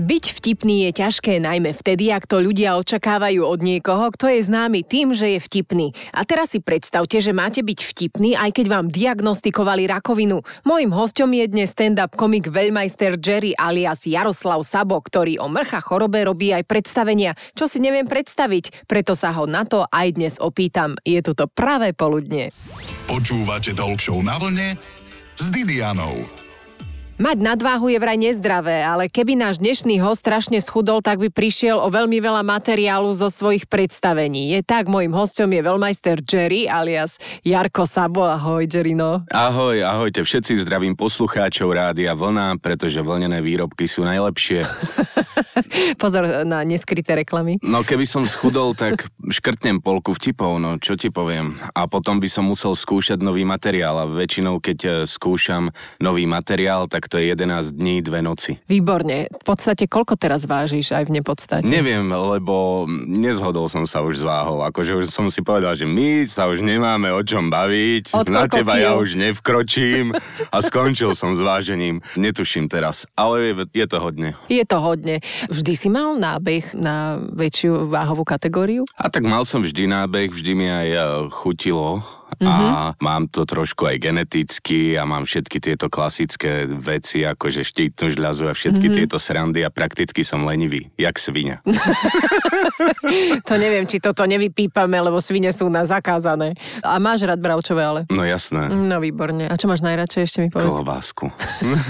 Byť vtipný je ťažké najmä vtedy, ak to ľudia očakávajú od niekoho, kto je známy tým, že je vtipný. A teraz si predstavte, že máte byť vtipný, aj keď vám diagnostikovali rakovinu. Mojím hostom je dnes stand-up komik Veľmajster Jerry alias Jaroslav Sabo, ktorý o mrcha chorobe robí aj predstavenia, čo si neviem predstaviť, preto sa ho na to aj dnes opýtam. Je tu to pravé poludne. Počúvate Talk na vlne s Didianou. Mať nadváhu je vraj nezdravé, ale keby náš dnešný host strašne schudol, tak by prišiel o veľmi veľa materiálu zo svojich predstavení. Je tak, môjim hostom je veľmajster Jerry alias Jarko Sabo. Ahoj, Jerino. Ahoj, ahojte všetci, zdravím poslucháčov Rádia Vlna, pretože vlnené výrobky sú najlepšie. Pozor na neskryté reklamy. No keby som schudol, tak škrtnem polku vtipov, no čo ti poviem. A potom by som musel skúšať nový materiál a väčšinou, keď eh, skúšam nový materiál, tak to je 11 dní, dve noci. Výborne. V podstate koľko teraz vážiš aj v nepodstate? Neviem, lebo nezhodol som sa už s váhou. Akože už som si povedal, že my sa už nemáme o čom baviť. Od Na teba kil? ja už nevkročím a skončil som s vážením. Netuším teraz, ale je, je to hodne. Je to hodne. Vždy si mal nábeh na väčšiu váhovú kategóriu? A tak mal som vždy nábeh, vždy mi aj eh, chutilo mm-hmm. a Mhm. mám to trošku aj geneticky a mám všetky tieto klasické veci, akože štítnu žľazu a všetky mm-hmm. tieto srandy a prakticky som lenivý, jak svinia. To neviem, či toto nevypípame, lebo svine sú na zakázané. A máš rád bravčové, ale... No jasné. No výborne. A čo máš najradšej ešte mi povedz? Kolobásku.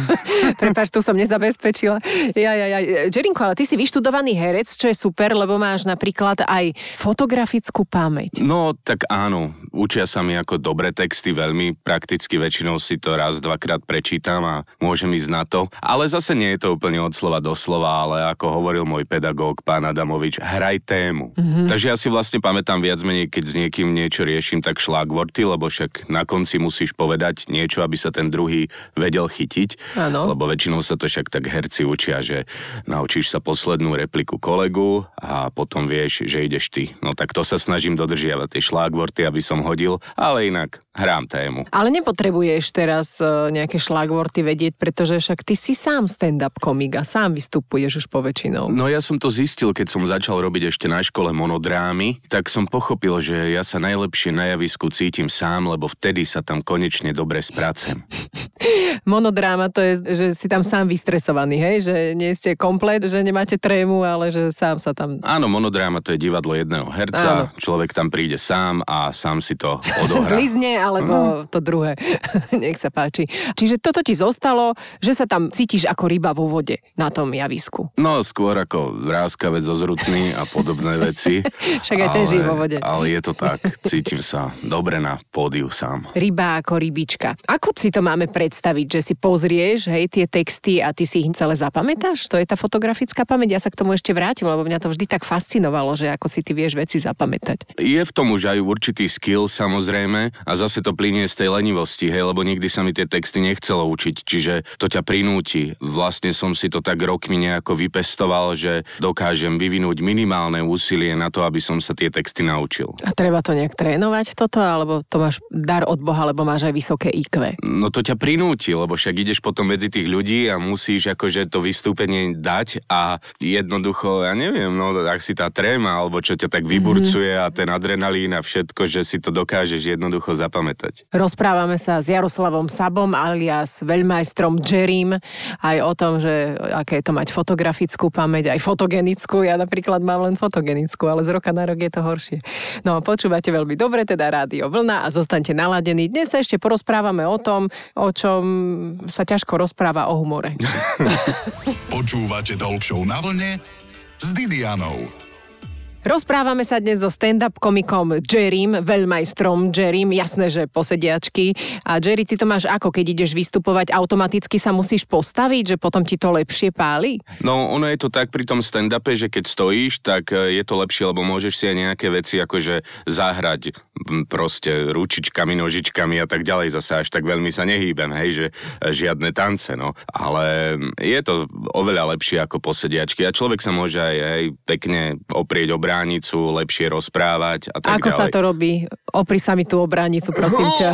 Prepač, tu som nezabezpečila. Ja, ja, ja. Jerinko, ale ty si vyštudovaný herec, čo je super, lebo máš napríklad aj fotografickú pamäť. No, tak áno, učia sa mi ako dobré texty veľmi, prakticky väčšinou si to raz, dvakrát prečítam a môžem ísť na to. Ale zase nie je to úplne od slova do slova, ale ako hovoril môj pedagóg, pán Adamovič, hraj tému. Mm-hmm. Takže ja si vlastne pamätám viac menej, keď s niekým niečo riešim, tak šlagvorty, lebo však na konci musíš povedať niečo, aby sa ten druhý vedel chytiť. Áno. Lebo väčšinou sa to však tak herci učia, že naučíš sa poslednú repliku kolegu a potom vieš, že ideš ty. No tak to sa snažím dodržiavať tie šlágvorty, aby som hodil, ale inak hrám tému. Ale nepotrebuješ teraz e, nejaké šlagvorty vedieť, pretože však ty si sám stand-up komik a sám vystupuješ už po väčšinou. No ja som to zistil, keď som začal robiť ešte na škole monodrámy, tak som pochopil, že ja sa najlepšie na javisku cítim sám, lebo vtedy sa tam konečne dobre spracem. Monodráma to je, že si tam sám vystresovaný, hej? Že nie ste komplet, že nemáte trému, ale že sám sa tam... Áno, monodráma to je divadlo jedného herca, Áno. človek tam príde sám a sám si to odohrá. Zlizne, alebo to druhé. Nech sa páči. Čiže toto ti zostalo, že sa tam cítiš ako ryba vo vode na tom javisku. No, skôr ako vráskavec zo zrutný a podobné veci. Však aj ten žije vo vode. Ale je to tak, cítim sa dobre na pódiu sám. Ryba ako rybička. Ako si to máme predstaviť, že si pozrieš, hej, tie texty a ty si ich celé zapamätáš? To je tá fotografická pamäť. Ja sa k tomu ešte vrátim, lebo mňa to vždy tak fascinovalo, že ako si ty vieš veci zapamätať. Je v tom už aj určitý skill samozrejme a zase to plinie z tej lenivosti, hej, lebo nikdy sa mi tie texty nechcelo učiť, čiže to ťa prinúti. Vlastne som si to tak rokmi nejako vypestoval, že dokážem vyvinúť minimálne úsilie na to, aby som sa tie texty naučil. A treba to nejak trénovať toto, alebo to máš dar od Boha, lebo máš aj vysoké IQ? No to ťa prinúti, lebo však ideš potom medzi tých ľudí a musíš akože to vystúpenie dať a jednoducho, ja neviem, no ak si tá tréma alebo čo ťa tak vyburcuje a ten adrenalín a všetko, že si to dokážeš jednoducho zapamätať. Rozprávame sa s Jaroslavom Sabom alias veľmajstrom Jerrym aj o tom, že aké je to mať fotografickú pamäť, aj fotogenickú. Ja napríklad mám len fotogenickú, ale z roka na rok je to horšie. No počúvate veľmi dobre, teda rádio Vlna a zostaňte naladení. Dnes sa ešte porozprávame o tom, o čom sa ťažko rozpráva o humore. Počúvate Talk na vlne s Didianou. Rozprávame sa dnes so stand-up komikom Jerrym, veľmajstrom Jerrym, jasné, že posediačky. A Jerry, ty to máš ako, keď ideš vystupovať, automaticky sa musíš postaviť, že potom ti to lepšie páli? No ono je to tak pri tom stand-upe, že keď stojíš, tak e, je to lepšie, lebo môžeš si aj nejaké veci akože zahrať proste ručičkami, nožičkami a tak ďalej. Zase až tak veľmi sa nehýbem, hej, že žiadne tance, no. Ale je to oveľa lepšie ako posediačky a človek sa môže aj, aj pekne oprieť o bránicu, lepšie rozprávať a tak Ako ďalej. sa to robí? Opri sa mi tú obránicu, prosím ťa.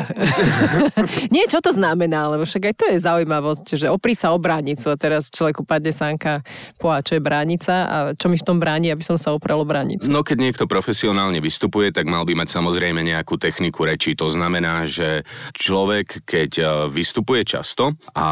Nie, čo to znamená? Lebo však aj to je zaujímavosť, že opri sa o bránicu a teraz človeku padne sánka, poá, čo je bránica a čo mi v tom bráni, aby som sa oprel o bránicu. No keď niekto profesionálne vystupuje, tak mal by mať samozrejme nejakú techniku rečí. To znamená, že človek, keď e, vystupuje často a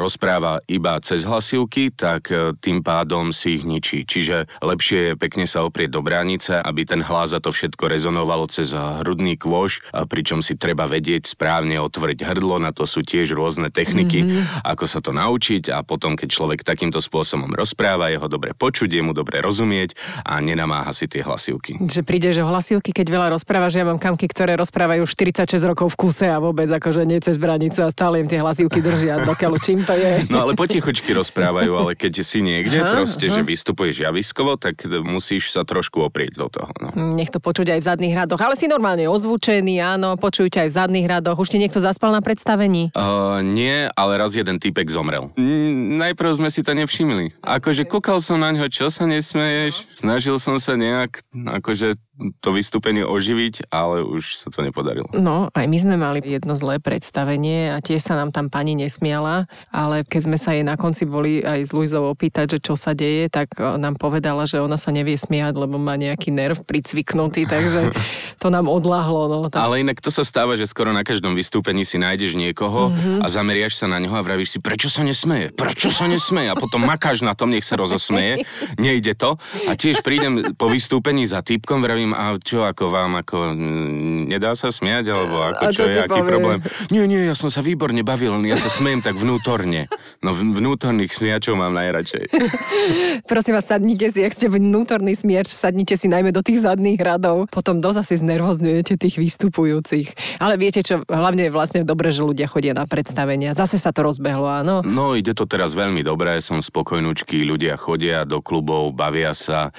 rozpráva iba cez hlasivky, tak e, tým pádom si ich ničí. Čiže lepšie je pekne sa oprieť do bránice, aby ten hlas a to všetko rezonovalo cez hrudný kôž, pričom si treba vedieť správne otvoriť hrdlo, na to sú tiež rôzne techniky, mm-hmm. ako sa to naučiť a potom, keď človek takýmto spôsobom rozpráva, je ho dobre počuť, je mu dobre rozumieť a nenamáha si tie hlasivky. Že príde, že hlasivky, keď veľa rozpráva, že ja mám kamky, ktoré rozprávajú 46 rokov v kuse a vôbec akože nie cez branicu a stále im tie hlasivky držia, dokiaľ čím to je. No ale potichučky rozprávajú, ale keď si niekde aha, proste, aha. že vystupuješ javiskovo, tak musíš sa trošku oprieť do toho. No. Nech to počuť aj v zadných radoch, ale si normálne ozvučený, áno, počujú ťa aj v zadných radoch. Už ti niekto zaspal na predstavení? Uh, nie, ale raz jeden typek zomrel. Mm, najprv sme si to nevšimli. Akože kúkal som na ňo, čo sa nesmeješ, snažil som sa nejak, akože to vystúpenie oživiť, ale už sa to nepodarilo. No, aj my sme mali jedno zlé predstavenie a tiež sa nám tam pani nesmiala, ale keď sme sa jej na konci boli aj s Luizou opýtať, že čo sa deje, tak e, nám povedala, že ona sa nevie smiať, lebo má nejaký nerv pricviknutý, takže to nám odláhlo. No, tak... Ale inak to sa stáva, že skoro na každom vystúpení si nájdeš niekoho mm-hmm. a zameriaš sa na neho a vravíš si, prečo sa nesmeje, prečo sa nesmeje a potom makáš na tom, nech sa rozosmeje, nejde to a tiež prídem po vystúpení za typkom, vravím, hovorím, a čo ako vám, ako nedá sa smiať, alebo ako čo, je, aký povie? problém? Nie, nie, ja som sa výborne bavil, ja sa smejem tak vnútorne. No vnútorných smiačov mám najradšej. Prosím vás, sadnite si, ak ste vnútorný smiač, sadnite si najmä do tých zadných radov. Potom dosť asi znervozňujete tých vystupujúcich. Ale viete čo, hlavne je vlastne dobre, že ľudia chodia na predstavenia. Zase sa to rozbehlo, áno? No, ide to teraz veľmi dobre, som spokojnúčky, ľudia chodia do klubov, bavia sa,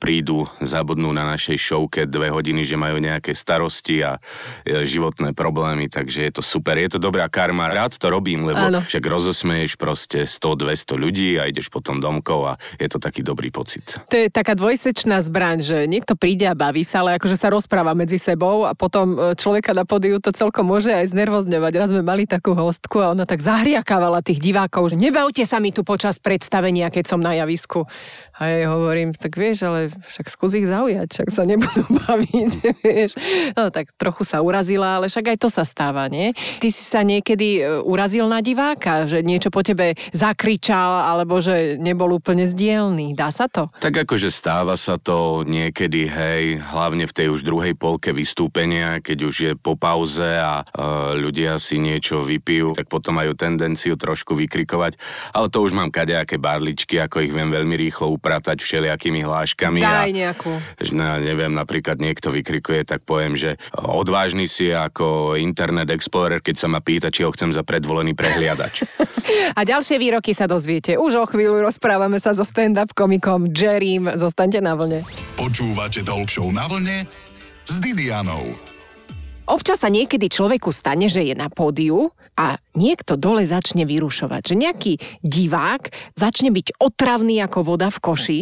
prídu, zabudnú na našej showke dve hodiny, že majú nejaké starosti a e, životné problémy, takže je to super. Je to dobrá karma. Rád to robím, lebo Áno. však rozosmeješ proste 100-200 ľudí a ideš potom domkov a je to taký dobrý pocit. To je taká dvojsečná zbraň, že niekto príde a baví sa, ale akože sa rozpráva medzi sebou a potom e, človeka na podiu to celkom môže aj znervozňovať. Raz sme mali takú hostku a ona tak zahriakávala tých divákov, že nebavte sa mi tu počas predstavenia, keď som na javisku. A ja jej hovorím, tak vieš, ale však skús ich zaujať, však sa nebudú baviť, vieš. No tak trochu sa urazila, ale však aj to sa stáva, nie? Ty si sa niekedy e, urazil na diváka, že niečo po tebe zakričal, alebo že nebol úplne zdielný. Dá sa to? Tak akože stáva sa to niekedy, hej, hlavne v tej už druhej polke vystúpenia, keď už je po pauze a uh, ľudia si niečo vypijú, tak potom majú tendenciu trošku vykrikovať. Ale to už mám kadejaké barličky, ako ich viem veľmi rýchlo upratať všelijakými hláškami. Daj a, nejakú. No, neviem, napríklad niekto vykrikuje, tak poviem, že odvážny si ako Internet Explorer, keď sa ma pýta, či ho chcem za predvolený prehliadač. a ďalšie výroky sa dozviete. Už o chvíľu rozprávame sa so stand-up komikom Jerrym. Zostaňte na vlne. Počúvate Talk na vlne s Didianou. Občas sa niekedy človeku stane, že je na pódiu a niekto dole začne vyrušovať. Že nejaký divák začne byť otravný ako voda v koši.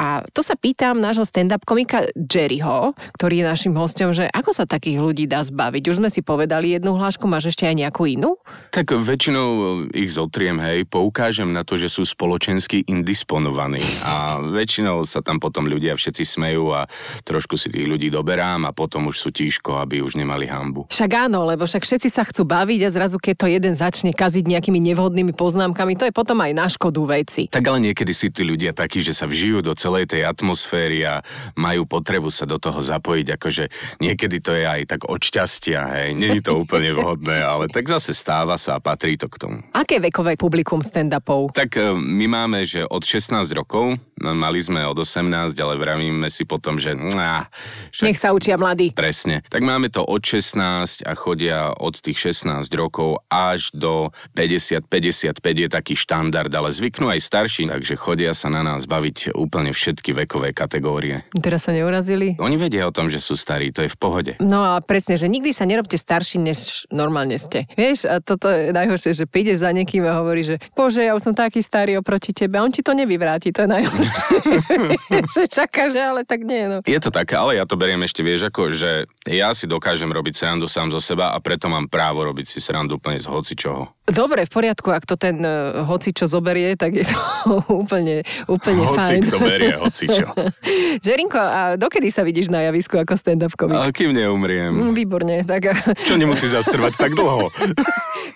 A to sa pýtam nášho stand-up komika Jerryho, ktorý je našim hostom, že ako sa takých ľudí dá zbaviť. Už sme si povedali jednu hlášku, máš ešte aj nejakú inú? Tak väčšinou ich zotriem, hej, poukážem na to, že sú spoločensky indisponovaní a väčšinou sa tam potom ľudia všetci smejú a trošku si tých ľudí doberám a potom už sú tížko, aby už nemali mali hambu. Však áno, lebo však všetci sa chcú baviť a zrazu keď to jeden začne kaziť nejakými nevhodnými poznámkami, to je potom aj na škodu veci. Tak ale niekedy si tí ľudia takí, že sa vžijú do celej tej atmosféry a majú potrebu sa do toho zapojiť, akože niekedy to je aj tak od šťastia, hej, není to úplne vhodné, ale tak zase stáva sa a patrí to k tomu. Aké vekové publikum stand-upov? Tak e, my máme, že od 16 rokov, no, mali sme od 18, ale vravíme si potom, že... Nah, však... Nech sa učia mladí. Presne. Tak máme to od 16 a chodia od tých 16 rokov až do 50-55 je taký štandard, ale zvyknú aj starší, takže chodia sa na nás baviť úplne všetky vekové kategórie. Teraz sa neurazili? Oni vedia o tom, že sú starí, to je v pohode. No a presne, že nikdy sa nerobte starší, než normálne ste. Vieš, a toto je najhoršie, že prídeš za niekým a hovorí, že bože, ja už som taký starý oproti tebe a on ti to nevyvráti, to je najhoršie. že čaká, že ale tak nie. No. Je to také, ale ja to beriem ešte, vieš, ako, že ja si dokážem robiť srandu sám zo seba a preto mám právo robiť si srandu úplne z hocičoho. Dobre, v poriadku, ak to ten uh, hoci čo zoberie, tak je to úplne, úplne hoci fajn. kto berie, hoci čo. Žerinko, a dokedy sa vidíš na javisku ako stand-up komik? Ale kým neumriem. Mm, Výborne, tak... Čo nemusí zastrvať tak dlho?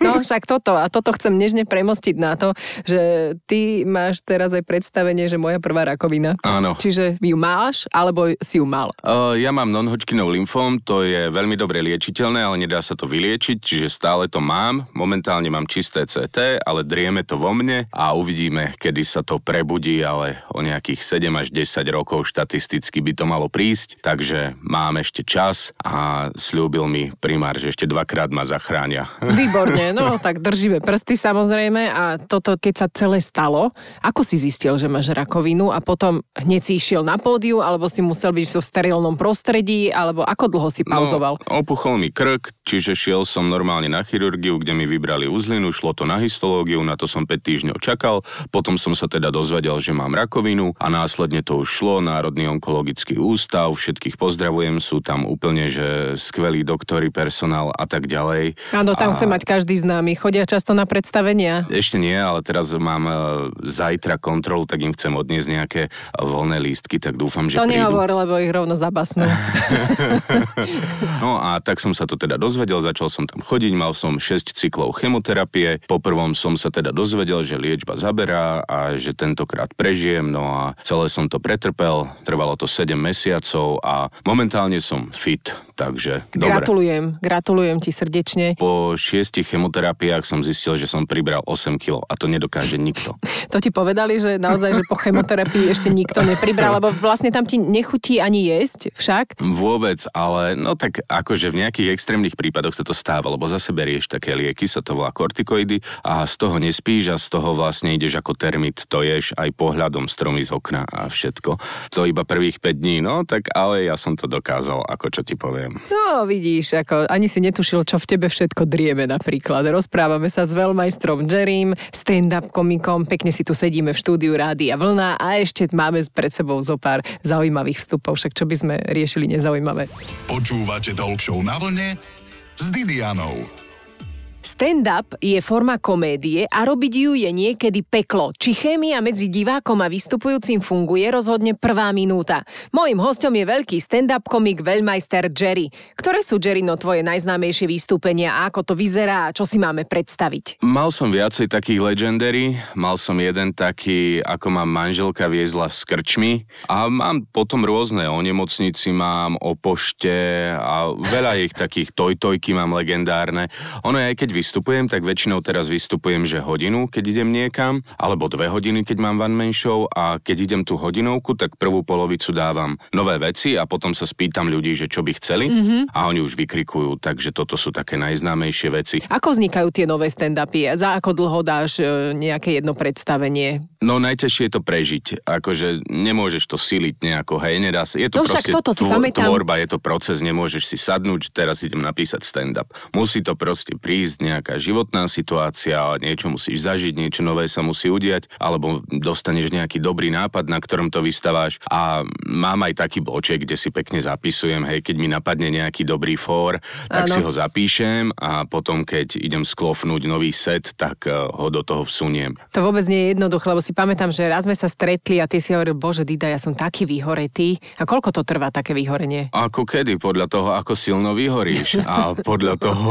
No však toto, a toto chcem nežne premostiť na to, že ty máš teraz aj predstavenie, že moja prvá rakovina. Áno. Čiže ju máš, alebo si ju mal. Uh, ja mám non-Hodgkinov lymfóm, to je veľmi dobre liečiteľné, ale nedá sa to vyliečiť, čiže stále to mám. Momentálne mám čisté CT, ale drieme to vo mne a uvidíme, kedy sa to prebudí, ale o nejakých 7 až 10 rokov štatisticky by to malo prísť, takže mám ešte čas a slúbil mi primár, že ešte dvakrát ma zachránia. Výborne, no tak držíme prsty samozrejme a toto, keď sa celé stalo, ako si zistil, že máš rakovinu a potom hneď si išiel na pódiu, alebo si musel byť v sterilnom prostredí, alebo ako dlho si pauzoval? No, opuchol mi krk, čiže šiel som normálne na chirurgiu, kde mi vybrali uzlinu, šlo to na histológiu, na to som 5 týždňov čakal, potom som sa teda dozvedel, že mám rakovinu a následne to už šlo, Národný onkologický ústav, všetkých pozdravujem, sú tam úplne, že skvelí doktory, personál a tak ďalej. Áno, tam a... chce mať každý známy. Chodia často na predstavenia? Ešte nie, ale teraz mám e, zajtra kontrolu, tak im chcem odniesť nejaké voľné lístky, tak dúfam, že To prídu. nehovor, lebo ich rovno zabasnú. No a tak som sa to teda dozvedel, začal som tam chodiť, mal som 6 cyklov chemoterapie. Po prvom som sa teda dozvedel, že liečba zaberá a že tentokrát prežijem, no a celé som to pretrpel, trvalo to 7 mesiacov a momentálne som fit, takže dobre. Gratulujem, gratulujem ti srdečne. Po šiestich chemoterapiách som zistil, že som pribral 8 kg a to nedokáže nikto. To ti povedali, že naozaj, že po chemoterapii ešte nikto nepribral, lebo vlastne tam ti nechutí ani jesť však. Vôbec, ale no tak akože v nejakých extrémnych prípadoch sa to stáva, lebo zase berieš také lieky, sa to volá kortikoidy a z toho nespíš a z toho vlastne ideš ako termit, to ješ aj pohľadom stromy z okna a všetko. To iba prvých 5 dní, no tak ale ja som to dokázal, ako čo ti poviem. No vidíš, ako ani si netušil, čo v tebe všetko drieme napríklad. Rozprávame sa s veľmajstrom Jerrym, stand-up komikom, pekne si tu sedíme v štúdiu Rádia Vlna a ešte máme pred sebou zo pár zaujímavých vstupov, však čo by sme riešili nezaujímavé. Počúvate Talk Show na vlne s Didianou. Stand-up je forma komédie a robiť ju je niekedy peklo. Či chémia medzi divákom a vystupujúcim funguje, rozhodne prvá minúta. Mojím hostom je veľký stand-up komik Veľmajster Jerry. Ktoré sú, Jerryno, tvoje najznámejšie vystúpenia a ako to vyzerá a čo si máme predstaviť? Mal som viacej takých legendary, mal som jeden taký, ako mám manželka viezla s krčmi a mám potom rôzne, o nemocnici mám, o pošte a veľa ich takých tojtojky mám legendárne. Ono je, aj keď vystupujem, tak väčšinou teraz vystupujem, že hodinu, keď idem niekam, alebo dve hodiny, keď mám one man show a keď idem tú hodinovku, tak prvú polovicu dávam nové veci a potom sa spýtam ľudí, že čo by chceli mm-hmm. a oni už vykrikujú, takže toto sú také najznámejšie veci. Ako vznikajú tie nové stand-upy? Za ako dlho dáš e, nejaké jedno predstavenie? No najťažšie je to prežiť, akože nemôžeš to siliť nejako, hej, nedá sa. Je to No však toto si pamätám. tvorba, je to proces, nemôžeš si sadnúť, že teraz idem napísať stand-up. Musí to proste prísť nejaká životná situácia, niečo musíš zažiť, niečo nové sa musí udiať, alebo dostaneš nejaký dobrý nápad, na ktorom to vystaváš. A mám aj taký bloček, kde si pekne zapisujem, hej, keď mi napadne nejaký dobrý fór, tak Áno. si ho zapíšem a potom, keď idem sklofnúť nový set, tak eh, ho do toho vsuniem. To vôbec nie je jednoduché, lebo si pamätám, že raz sme sa stretli a ty si hovoril, bože Dida, ja som taký vyhoretý. A koľko to trvá také vyhorenie? Ako kedy? Podľa toho, ako silno vyhoríš a podľa toho,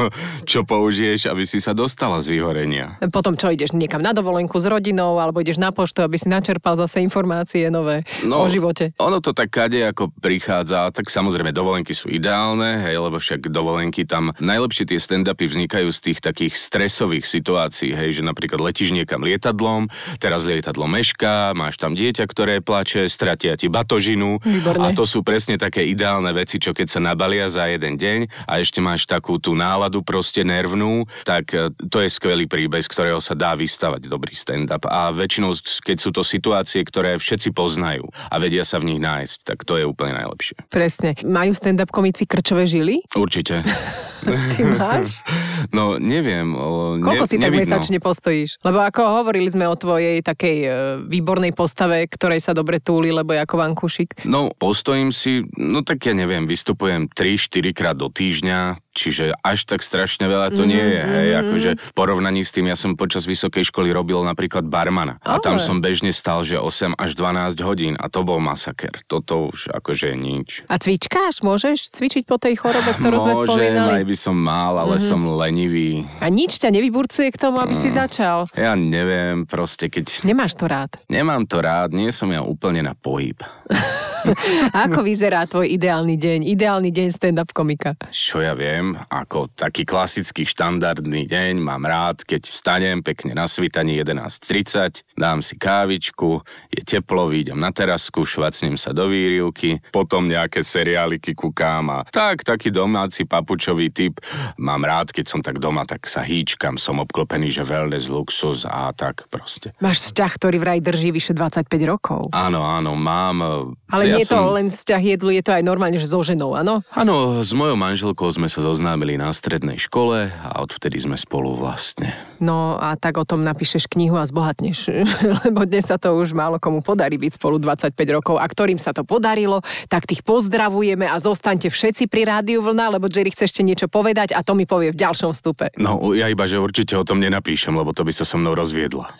čo použiješ, aby si sa dostala z vyhorenia. Potom čo, ideš niekam na dovolenku s rodinou, alebo ideš na poštu, aby si načerpal zase informácie nové no, o živote? Ono to tak kade ako prichádza, tak samozrejme dovolenky sú ideálne, hej, lebo však dovolenky tam najlepšie tie stand-upy vznikajú z tých takých stresových situácií, hej, že napríklad letíš niekam lietadlom, teraz lietadlo mešká, máš tam dieťa, ktoré plače, stratia ti batožinu Výborné. a to sú presne také ideálne veci, čo keď sa nabalia za jeden deň a ešte máš takú tú náladu proste nervnú, tak e, to je skvelý príbeh, z ktorého sa dá vystavať dobrý stand-up. A väčšinou, keď sú to situácie, ktoré všetci poznajú a vedia sa v nich nájsť, tak to je úplne najlepšie. Presne. Majú stand-up komici krčové žily? Určite. Ty máš? No, neviem. Koľko ne, si tak mesačne postojíš? Lebo ako hovorili sme o tvojej takej e, výbornej postave, ktorej sa dobre túli, lebo je ako vankušik. No, postojím si, no tak ja neviem, vystupujem 3-4 krát do týždňa, čiže až tak strašne veľa to nie je. Hej, akože v porovnaní s tým, ja som počas vysokej školy robil napríklad barmana. A tam Ale. som bežne stal, že 8 až 12 hodín a to bol masaker. Toto už akože je nič. A cvičkáš? Môžeš cvičiť po tej chorobe, ktorú sme Môžem, spomínali? aj by som mal, ale som lenivý. A nič ťa nevyburcuje k tomu, aby si začal? Ja neviem, proste keď... Nemáš to rád. Nemám to rád, nie som ja úplne na pohyb. Ako vyzerá tvoj ideálny deň? Ideálny deň stand-up komika? Čo ja viem, ako taký klasický štandardný deň, mám rád, keď vstanem pekne na svitaní 11.30, dám si kávičku, je teplo, výjdem na terasku, švacnem sa do výrivky, potom nejaké seriáliky kúkám a tak, taký domáci papučový typ. Mám rád, keď som tak doma, tak sa hýčkam, som obklopený, že wellness, luxus a tak proste. Máš vzťah, ktorý vraj drží vyše 25 rokov. Áno, áno, mám... e, Ale ja nie je to som- len vzťah jedlu, je to aj normálne, že so ženou, áno? Áno, s mojou manželkou sme sa zoznámili na strednej škole a odvtedy sme spolu vlastne. No a tak o tom napíšeš knihu a zbohatneš, lebo dnes sa to už málo komu podarí byť spolu 25 rokov a ktorým sa to podarilo, tak tých pozdravujeme a zostaňte všetci pri rádiu vlna, lebo Jerry chce ešte niečo povedať a to mi povie v ďalšom vstupe. No, ja iba, že určite o tom nenapíšem, lebo to by sa so mnou rozviedla.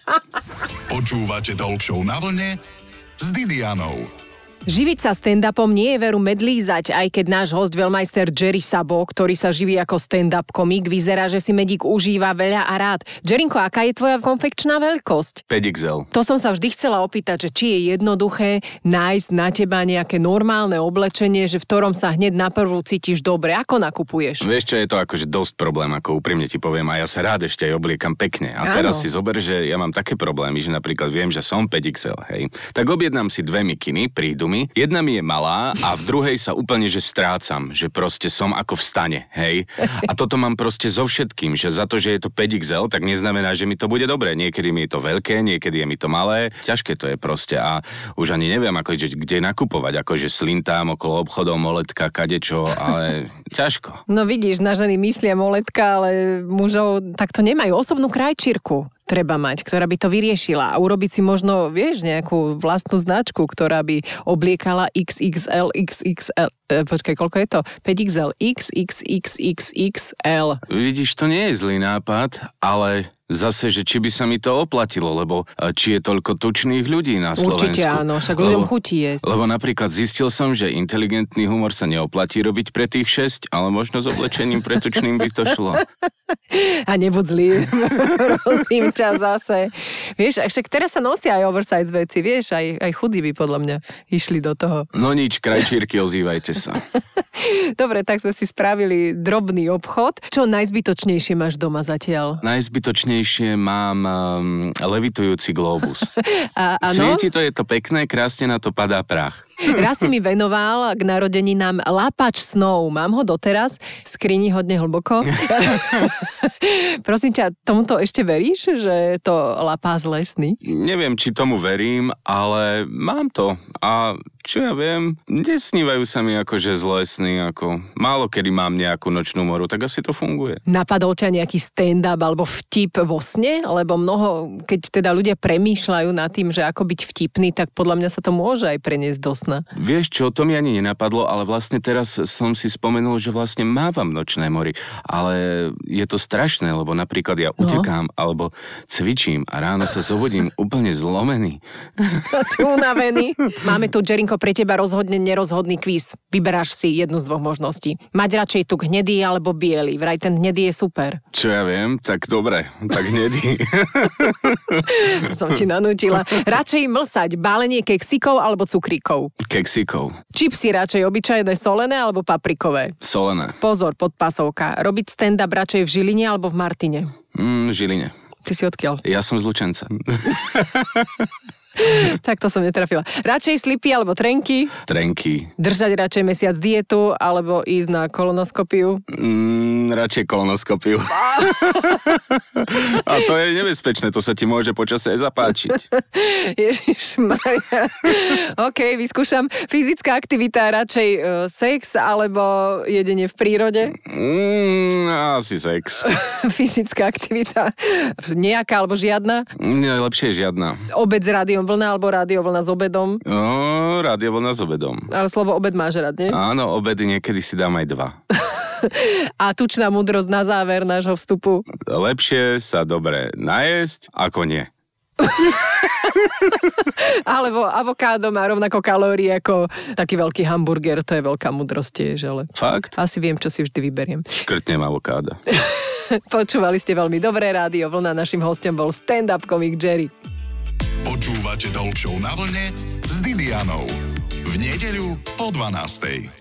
Počúvate Talk Show na vlne s Didianou. Živiť sa stand-upom nie je veru medlízať, aj keď náš host veľmajster Jerry Sabo, ktorý sa živí ako stand-up komik, vyzerá, že si medík užíva veľa a rád. Jerinko, aká je tvoja konfekčná veľkosť? 5XL. To som sa vždy chcela opýtať, že či je jednoduché nájsť na teba nejaké normálne oblečenie, že v ktorom sa hneď na prvú cítiš dobre. Ako nakupuješ? Vieš čo, je to akože dosť problém, ako úprimne ti poviem, a ja sa rád ešte aj obliekam pekne. A teraz Áno. si zober, že ja mám také problémy, že napríklad viem, že som 5XL, hej. Tak objednám si dve mikiny, prídu mi, jedna mi je malá a v druhej sa úplne, že strácam, že proste som ako v stane, hej. A toto mám proste so všetkým, že za to, že je to 5XL, tak neznamená, že mi to bude dobre. Niekedy mi je to veľké, niekedy je mi to malé. Ťažké to je proste a už ani neviem, ako, že, kde nakupovať, akože slintám okolo obchodov, moletka, kadečo, ale ťažko. No vidíš, na ženy myslia moletka, ale mužov takto nemajú. Osobnú krajčírku treba mať, ktorá by to vyriešila a urobiť si možno, vieš, nejakú vlastnú značku, ktorá by obliekala XXL, XXL, e, počkaj, koľko je to? 5XL, XXXXXL. Vidíš, to nie je zlý nápad, ale zase, že či by sa mi to oplatilo, lebo či je toľko tučných ľudí na Slovensku. Určite áno, však ľuďom chutí jesť. Lebo napríklad zistil som, že inteligentný humor sa neoplatí robiť pre tých šesť, ale možno s oblečením pre tučným by to šlo. A nebuď zlý, prosím ťa zase. Vieš, však teraz sa nosia aj oversize veci, vieš, aj, aj chudí by podľa mňa išli do toho. No nič, krajčírky, ozývajte sa. Dobre, tak sme si spravili drobný obchod. Čo najzbytočnejšie máš doma zatiaľ? Najzbytočnejšie mám um, levitujúci globus. A, áno? Svieti to, je to pekné, krásne na to padá prach. Raz si mi venoval k narodeninám lapač snov. Mám ho doteraz, skrini hodne hlboko. Prosím ťa, tomuto ešte veríš, že to lapá z lesný? Neviem, či tomu verím, ale mám to. A čo ja viem, nesnívajú sa mi akože z lesný, ako málo kedy mám nejakú nočnú moru, tak asi to funguje. Napadol ťa nejaký stand-up alebo vtip vo sne? Lebo mnoho, keď teda ľudia premýšľajú nad tým, že ako byť vtipný, tak podľa mňa sa to môže aj preniesť do sna. Vieš čo, to mi ani nenapadlo, ale vlastne teraz som si spomenul, že vlastne mávam nočné mory. Ale je to strašné, lebo napríklad ja utekám alebo cvičím a ráno sa zobudím úplne zlomený. Si unavený. Máme tu Jerinko pre teba rozhodne nerozhodný kvíz. Vyberáš si jednu z dvoch možností. Mať radšej tuk hnedý alebo biely. Vraj ten hnedý je super. Čo ja viem, tak dobre, tak hnedý. Som ti nanútila. Radšej mlsať bálenie keksikov alebo cukríkov. Keksikov. Čipsy radšej obyčajné solené alebo paprikové. Solené. Pozor, podpasovka. Robiť stand-up radšej v Žiline alebo v Martine. Mm, Žiline. Ty si odkiaľ? Ja som z Lučenca. Tak to som netrafila. Radšej slipy alebo trenky? Trenky. Držať radšej mesiac dietu alebo ísť na kolonoskopiu? Mm, radšej kolonoskopiu. A to je nebezpečné, to sa ti môže počasie aj zapáčiť. Ježiš Maria. OK, vyskúšam. Fyzická aktivita, radšej uh, sex alebo jedenie v prírode? Mm, asi sex. Fyzická aktivita nejaká alebo žiadna? Nie, lepšie je žiadna. Obed s rádiom vlna alebo rádio vlna s obedom? No, rádio vlna s obedom. Ale slovo obed máš rád, nie? Áno, obedy niekedy si dám aj dva. A tučná múdrosť na záver nášho vstupu. Lepšie sa dobre najesť, ako nie. Alebo avokádo má rovnako kalórií ako taký veľký hamburger, to je veľká múdrosť tiež, ale Fakt? asi viem, čo si vždy vyberiem. Škrtnem avokáda. Počúvali ste veľmi dobré rádio Vlna, našim hostom bol stand-up komik Jerry. Počúvate Talk na vlne s Didianou. V nedeľu po 12.